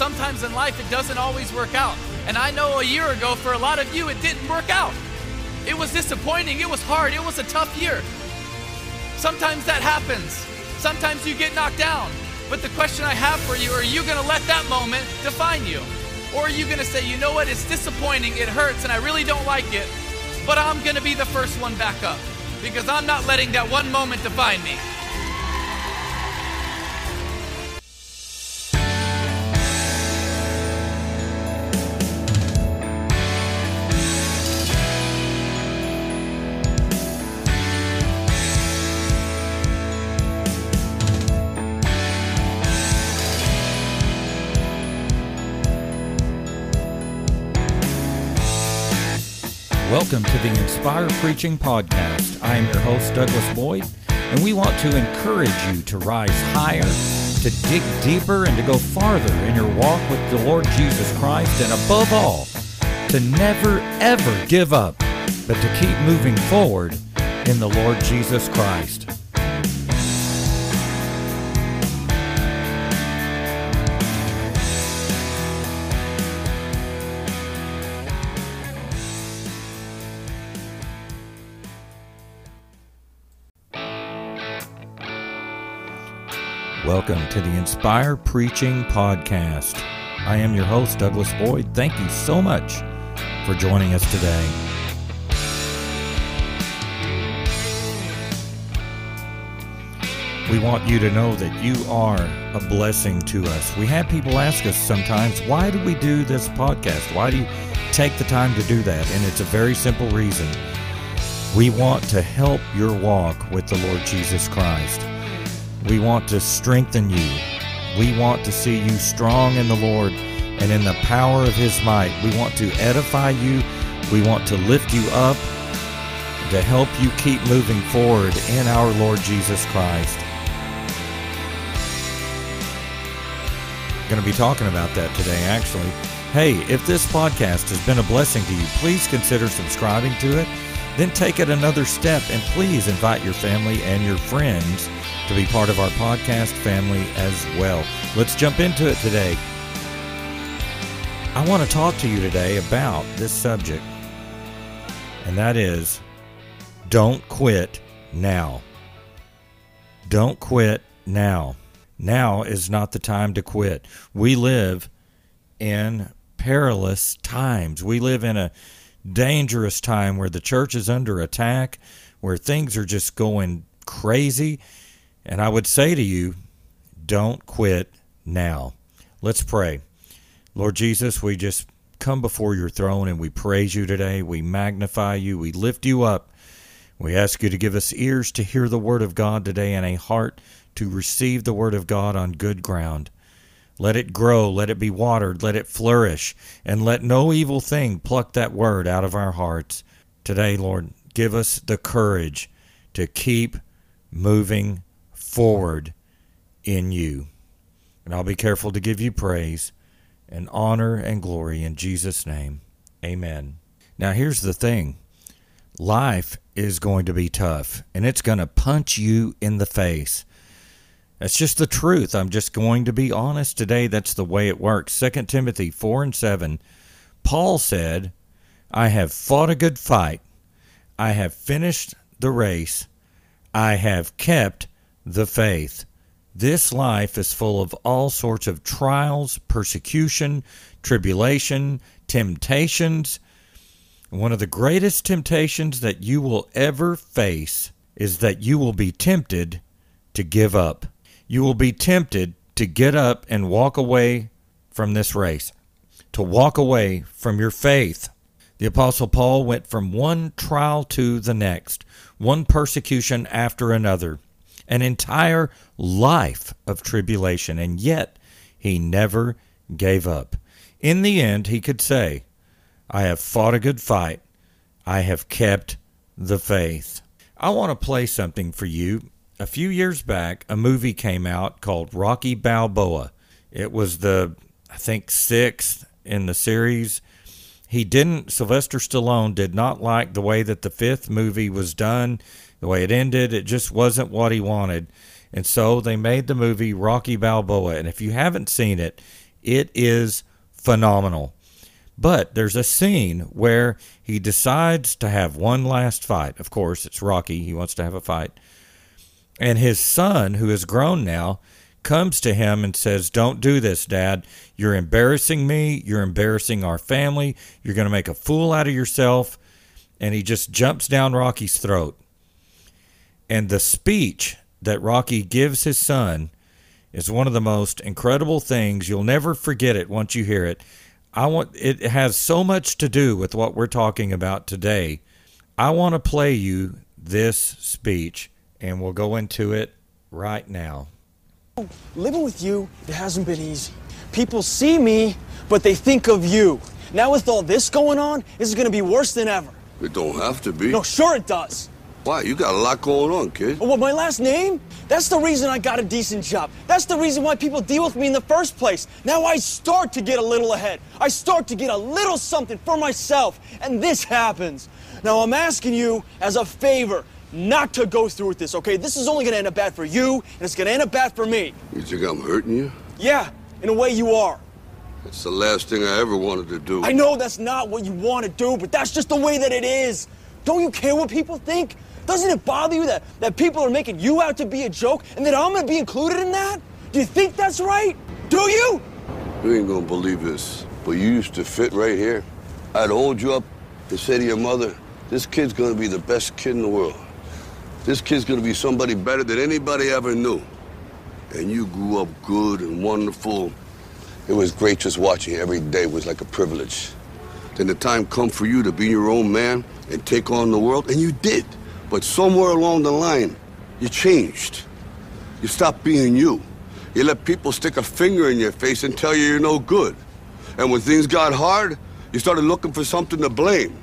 sometimes in life it doesn't always work out. And I know a year ago, for a lot of you, it didn't work out. It was disappointing, it was hard, it was a tough year. Sometimes that happens. Sometimes you get knocked down. But the question I have for you are you going to let that moment define you? Or are you going to say, you know what, it's disappointing, it hurts, and I really don't like it, but I'm going to be the first one back up because I'm not letting that one moment define me. Welcome to the Inspire Preaching Podcast. I am your host, Douglas Boyd, and we want to encourage you to rise higher, to dig deeper, and to go farther in your walk with the Lord Jesus Christ, and above all, to never ever give up, but to keep moving forward in the Lord Jesus Christ. Welcome to the Inspire Preaching Podcast. I am your host, Douglas Boyd. Thank you so much for joining us today. We want you to know that you are a blessing to us. We have people ask us sometimes, why do we do this podcast? Why do you take the time to do that? And it's a very simple reason. We want to help your walk with the Lord Jesus Christ. We want to strengthen you. We want to see you strong in the Lord and in the power of His might. We want to edify you. We want to lift you up to help you keep moving forward in our Lord Jesus Christ. Going to be talking about that today, actually. Hey, if this podcast has been a blessing to you, please consider subscribing to it. Then take it another step and please invite your family and your friends to be part of our podcast family as well. Let's jump into it today. I want to talk to you today about this subject, and that is don't quit now. Don't quit now. Now is not the time to quit. We live in perilous times. We live in a dangerous time where the church is under attack, where things are just going crazy. And I would say to you, don't quit now. Let's pray. Lord Jesus, we just come before your throne and we praise you today. We magnify you. We lift you up. We ask you to give us ears to hear the word of God today and a heart to receive the word of God on good ground. Let it grow, let it be watered, let it flourish, and let no evil thing pluck that word out of our hearts. Today, Lord, give us the courage to keep moving forward in you. And I'll be careful to give you praise and honor and glory in Jesus' name. Amen. Now, here's the thing life is going to be tough, and it's going to punch you in the face. That's just the truth. I'm just going to be honest today. That's the way it works. 2 Timothy 4 and 7, Paul said, I have fought a good fight. I have finished the race. I have kept the faith. This life is full of all sorts of trials, persecution, tribulation, temptations. One of the greatest temptations that you will ever face is that you will be tempted to give up. You will be tempted to get up and walk away from this race, to walk away from your faith. The Apostle Paul went from one trial to the next, one persecution after another an entire life of tribulation, and yet he never gave up. In the end, he could say, I have fought a good fight. I have kept the faith. I want to play something for you. A few years back, a movie came out called Rocky Balboa. It was the, I think, sixth in the series. He didn't, Sylvester Stallone did not like the way that the fifth movie was done the way it ended, it just wasn't what he wanted. And so they made the movie Rocky Balboa. And if you haven't seen it, It is phenomenal. But there's a scene where he decides to have one last fight. Of course, it's Rocky. He wants to have a fight. And his son, who is grown now, comes to him and says, Don't do this, Dad. You're embarrassing me. You're embarrassing our family. You're going to make a fool out of yourself. And he just jumps down Rocky's throat. And the speech that Rocky gives his son is one of the most incredible things. You'll never forget it once you hear it. I want it has so much to do with what we're talking about today. I want to play you this speech and we'll go into it right now. Living with you, it hasn't been easy. People see me, but they think of you. Now with all this going on, this is gonna be worse than ever. It don't have to be. No, sure it does. Why? You got a lot going on, kid. Oh, what, my last name? That's the reason I got a decent job. That's the reason why people deal with me in the first place. Now I start to get a little ahead. I start to get a little something for myself. And this happens. Now I'm asking you as a favor not to go through with this, okay? This is only gonna end up bad for you, and it's gonna end up bad for me. You think I'm hurting you? Yeah, in a way you are. It's the last thing I ever wanted to do. I know that's not what you want to do, but that's just the way that it is. Don't you care what people think? Doesn't it bother you that, that people are making you out to be a joke and that I'm gonna be included in that? Do you think that's right? Do you? You ain't gonna believe this, but you used to fit right here. I'd hold you up and say to your mother, this kid's gonna be the best kid in the world. This kid's gonna be somebody better than anybody ever knew. And you grew up good and wonderful. It was great just watching every day was like a privilege. Then the time come for you to be your own man and take on the world, and you did. But somewhere along the line, you changed. You stopped being you. You let people stick a finger in your face and tell you you're no good. And when things got hard, you started looking for something to blame,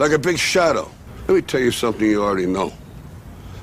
like a big shadow. Let me tell you something you already know.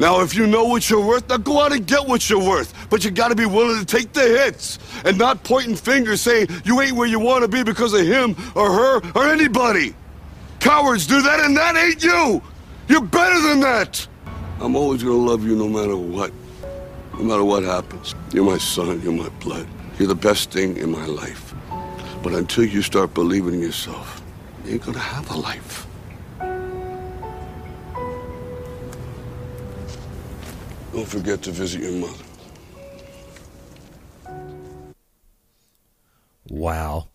Now, if you know what you're worth, now go out and get what you're worth. But you gotta be willing to take the hits and not pointing fingers saying you ain't where you wanna be because of him or her or anybody. Cowards do that and that ain't you. You're better than that. I'm always gonna love you no matter what. No matter what happens. You're my son, you're my blood. You're the best thing in my life. But until you start believing in yourself, you ain't gonna have a life. Don't forget to visit your mother. Wow.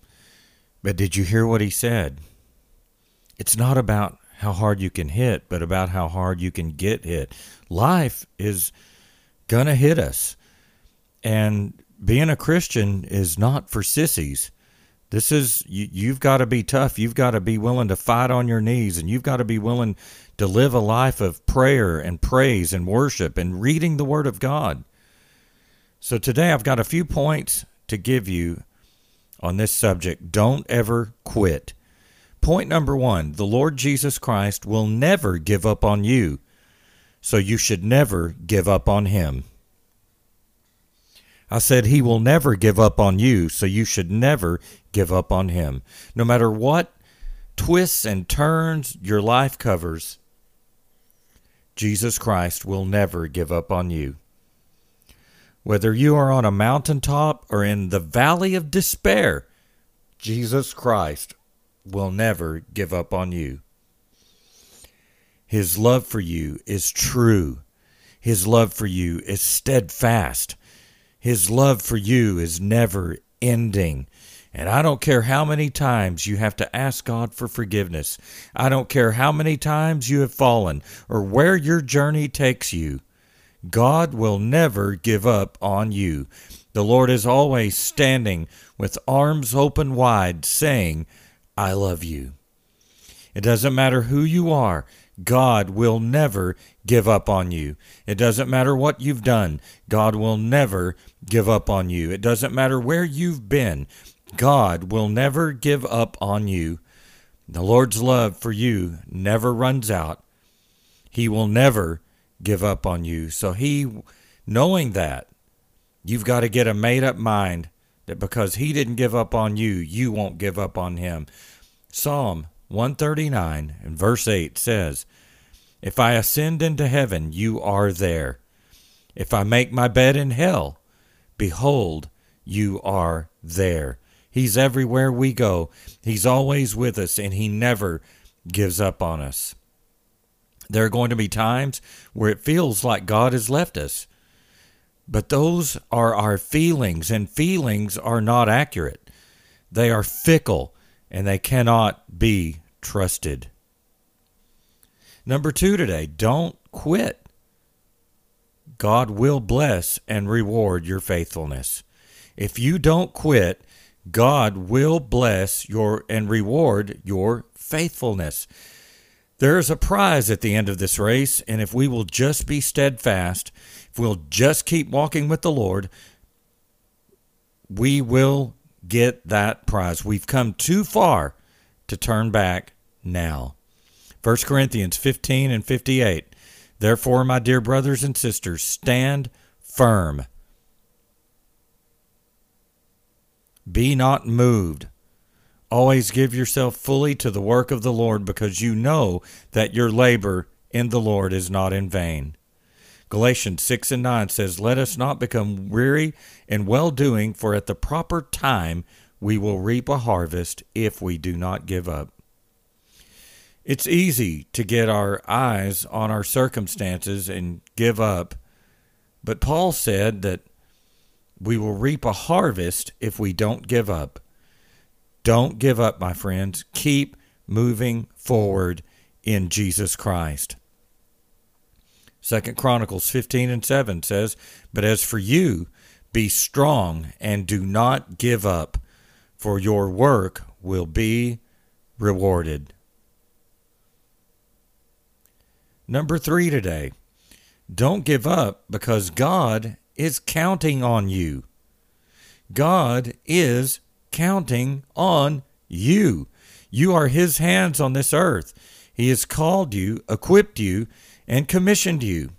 But did you hear what he said? It's not about how hard you can hit, but about how hard you can get hit. Life is going to hit us. And being a Christian is not for sissies. This is you, you've got to be tough. You've got to be willing to fight on your knees, and you've got to be willing to live a life of prayer and praise and worship and reading the Word of God. So today I've got a few points to give you on this subject. Don't ever quit. Point number one the Lord Jesus Christ will never give up on you, so you should never give up on Him. I said he will never give up on you, so you should never give up on him. No matter what twists and turns your life covers, Jesus Christ will never give up on you. Whether you are on a mountaintop or in the valley of despair, Jesus Christ will never give up on you. His love for you is true. His love for you is steadfast. His love for you is never ending. And I don't care how many times you have to ask God for forgiveness. I don't care how many times you have fallen or where your journey takes you. God will never give up on you. The Lord is always standing with arms open wide, saying, I love you. It doesn't matter who you are, God will never give up on you. It doesn't matter what you've done, God will never give up on you. It doesn't matter where you've been, God will never give up on you. The Lord's love for you never runs out. He will never give up on you. So he knowing that, you've got to get a made up mind that because he didn't give up on you, you won't give up on him. Psalm 139 and verse 8 says, If I ascend into heaven, you are there. If I make my bed in hell, behold, you are there. He's everywhere we go. He's always with us, and He never gives up on us. There are going to be times where it feels like God has left us. But those are our feelings, and feelings are not accurate. They are fickle, and they cannot be trusted. Number two today, don't quit. God will bless and reward your faithfulness. If you don't quit, God will bless your and reward your faithfulness. There is a prize at the end of this race, and if we will just be steadfast, if we'll just keep walking with the Lord, we will get that prize. We've come too far to turn back now. 1 Corinthians 15 and 58. Therefore, my dear brothers and sisters, stand firm Be not moved. Always give yourself fully to the work of the Lord because you know that your labor in the Lord is not in vain. Galatians 6 and 9 says, Let us not become weary in well doing, for at the proper time we will reap a harvest if we do not give up. It's easy to get our eyes on our circumstances and give up, but Paul said that we will reap a harvest if we don't give up. Don't give up, my friends. Keep moving forward in Jesus Christ. Second Chronicles 15 and 7 says, But as for you, be strong and do not give up, for your work will be rewarded. Number three today, don't give up because God is counting on you. God is counting on you. You are His hands on this earth. He has called you, equipped you, and commissioned you.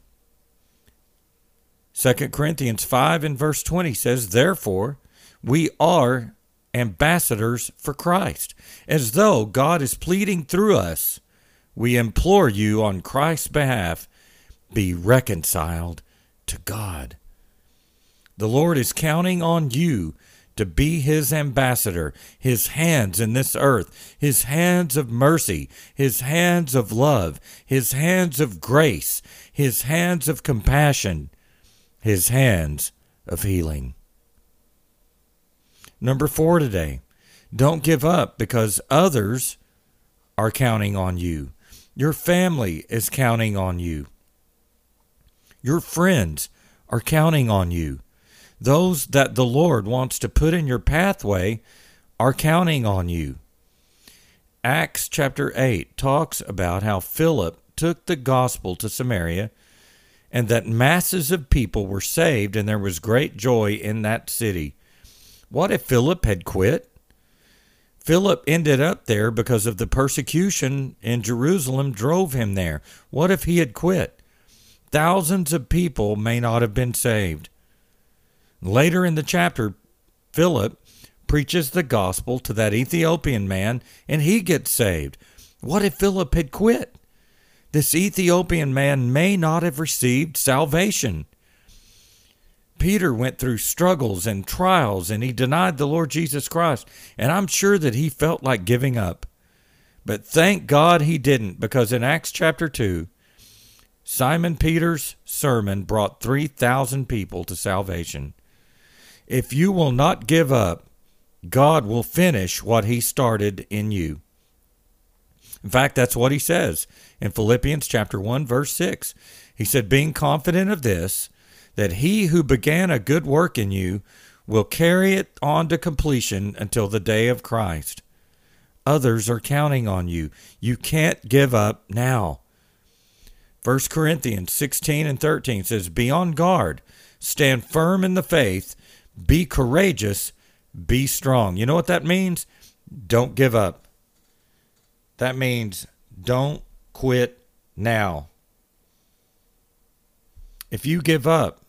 2 Corinthians 5 and verse 20 says, Therefore, we are ambassadors for Christ. As though God is pleading through us, we implore you on Christ's behalf, be reconciled to God. The Lord is counting on you to be his ambassador, his hands in this earth, his hands of mercy, his hands of love, his hands of grace, his hands of compassion, his hands of healing. Number four today, don't give up because others are counting on you. Your family is counting on you. Your friends are counting on you. Those that the Lord wants to put in your pathway are counting on you. Acts chapter 8 talks about how Philip took the gospel to Samaria and that masses of people were saved and there was great joy in that city. What if Philip had quit? Philip ended up there because of the persecution in Jerusalem drove him there. What if he had quit? Thousands of people may not have been saved. Later in the chapter, Philip preaches the gospel to that Ethiopian man and he gets saved. What if Philip had quit? This Ethiopian man may not have received salvation. Peter went through struggles and trials and he denied the Lord Jesus Christ, and I'm sure that he felt like giving up. But thank God he didn't, because in Acts chapter 2, Simon Peter's sermon brought 3,000 people to salvation. If you will not give up, God will finish what he started in you. In fact, that's what he says in Philippians chapter 1 verse 6. He said, "Being confident of this, that he who began a good work in you will carry it on to completion until the day of Christ." Others are counting on you. You can't give up now. 1 Corinthians 16 and 13 says, Be on guard, stand firm in the faith, be courageous, be strong. You know what that means? Don't give up. That means don't quit now. If you give up,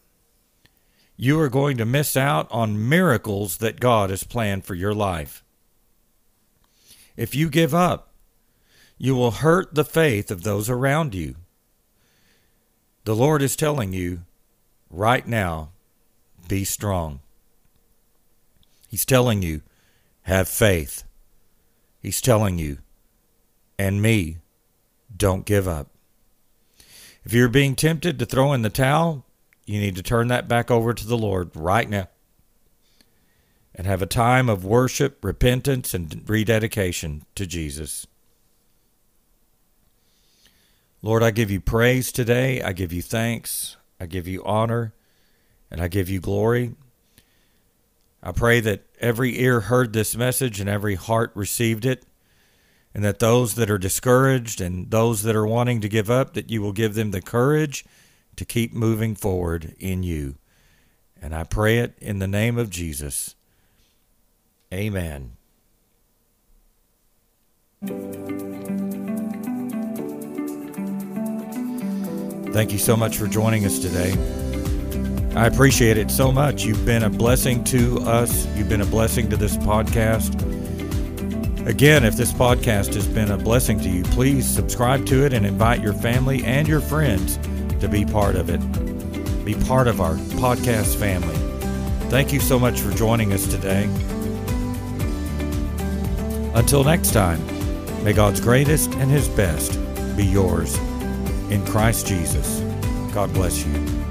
you are going to miss out on miracles that God has planned for your life. If you give up, you will hurt the faith of those around you. The Lord is telling you right now be strong. He's telling you have faith. He's telling you and me don't give up. If you're being tempted to throw in the towel, you need to turn that back over to the Lord right now and have a time of worship, repentance, and rededication to Jesus. Lord, I give you praise today. I give you thanks. I give you honor. And I give you glory. I pray that every ear heard this message and every heart received it. And that those that are discouraged and those that are wanting to give up, that you will give them the courage to keep moving forward in you. And I pray it in the name of Jesus. Amen. Thank you so much for joining us today. I appreciate it so much. You've been a blessing to us, you've been a blessing to this podcast. Again, if this podcast has been a blessing to you, please subscribe to it and invite your family and your friends to be part of it. Be part of our podcast family. Thank you so much for joining us today. Until next time, may God's greatest and His best be yours. In Christ Jesus. God bless you.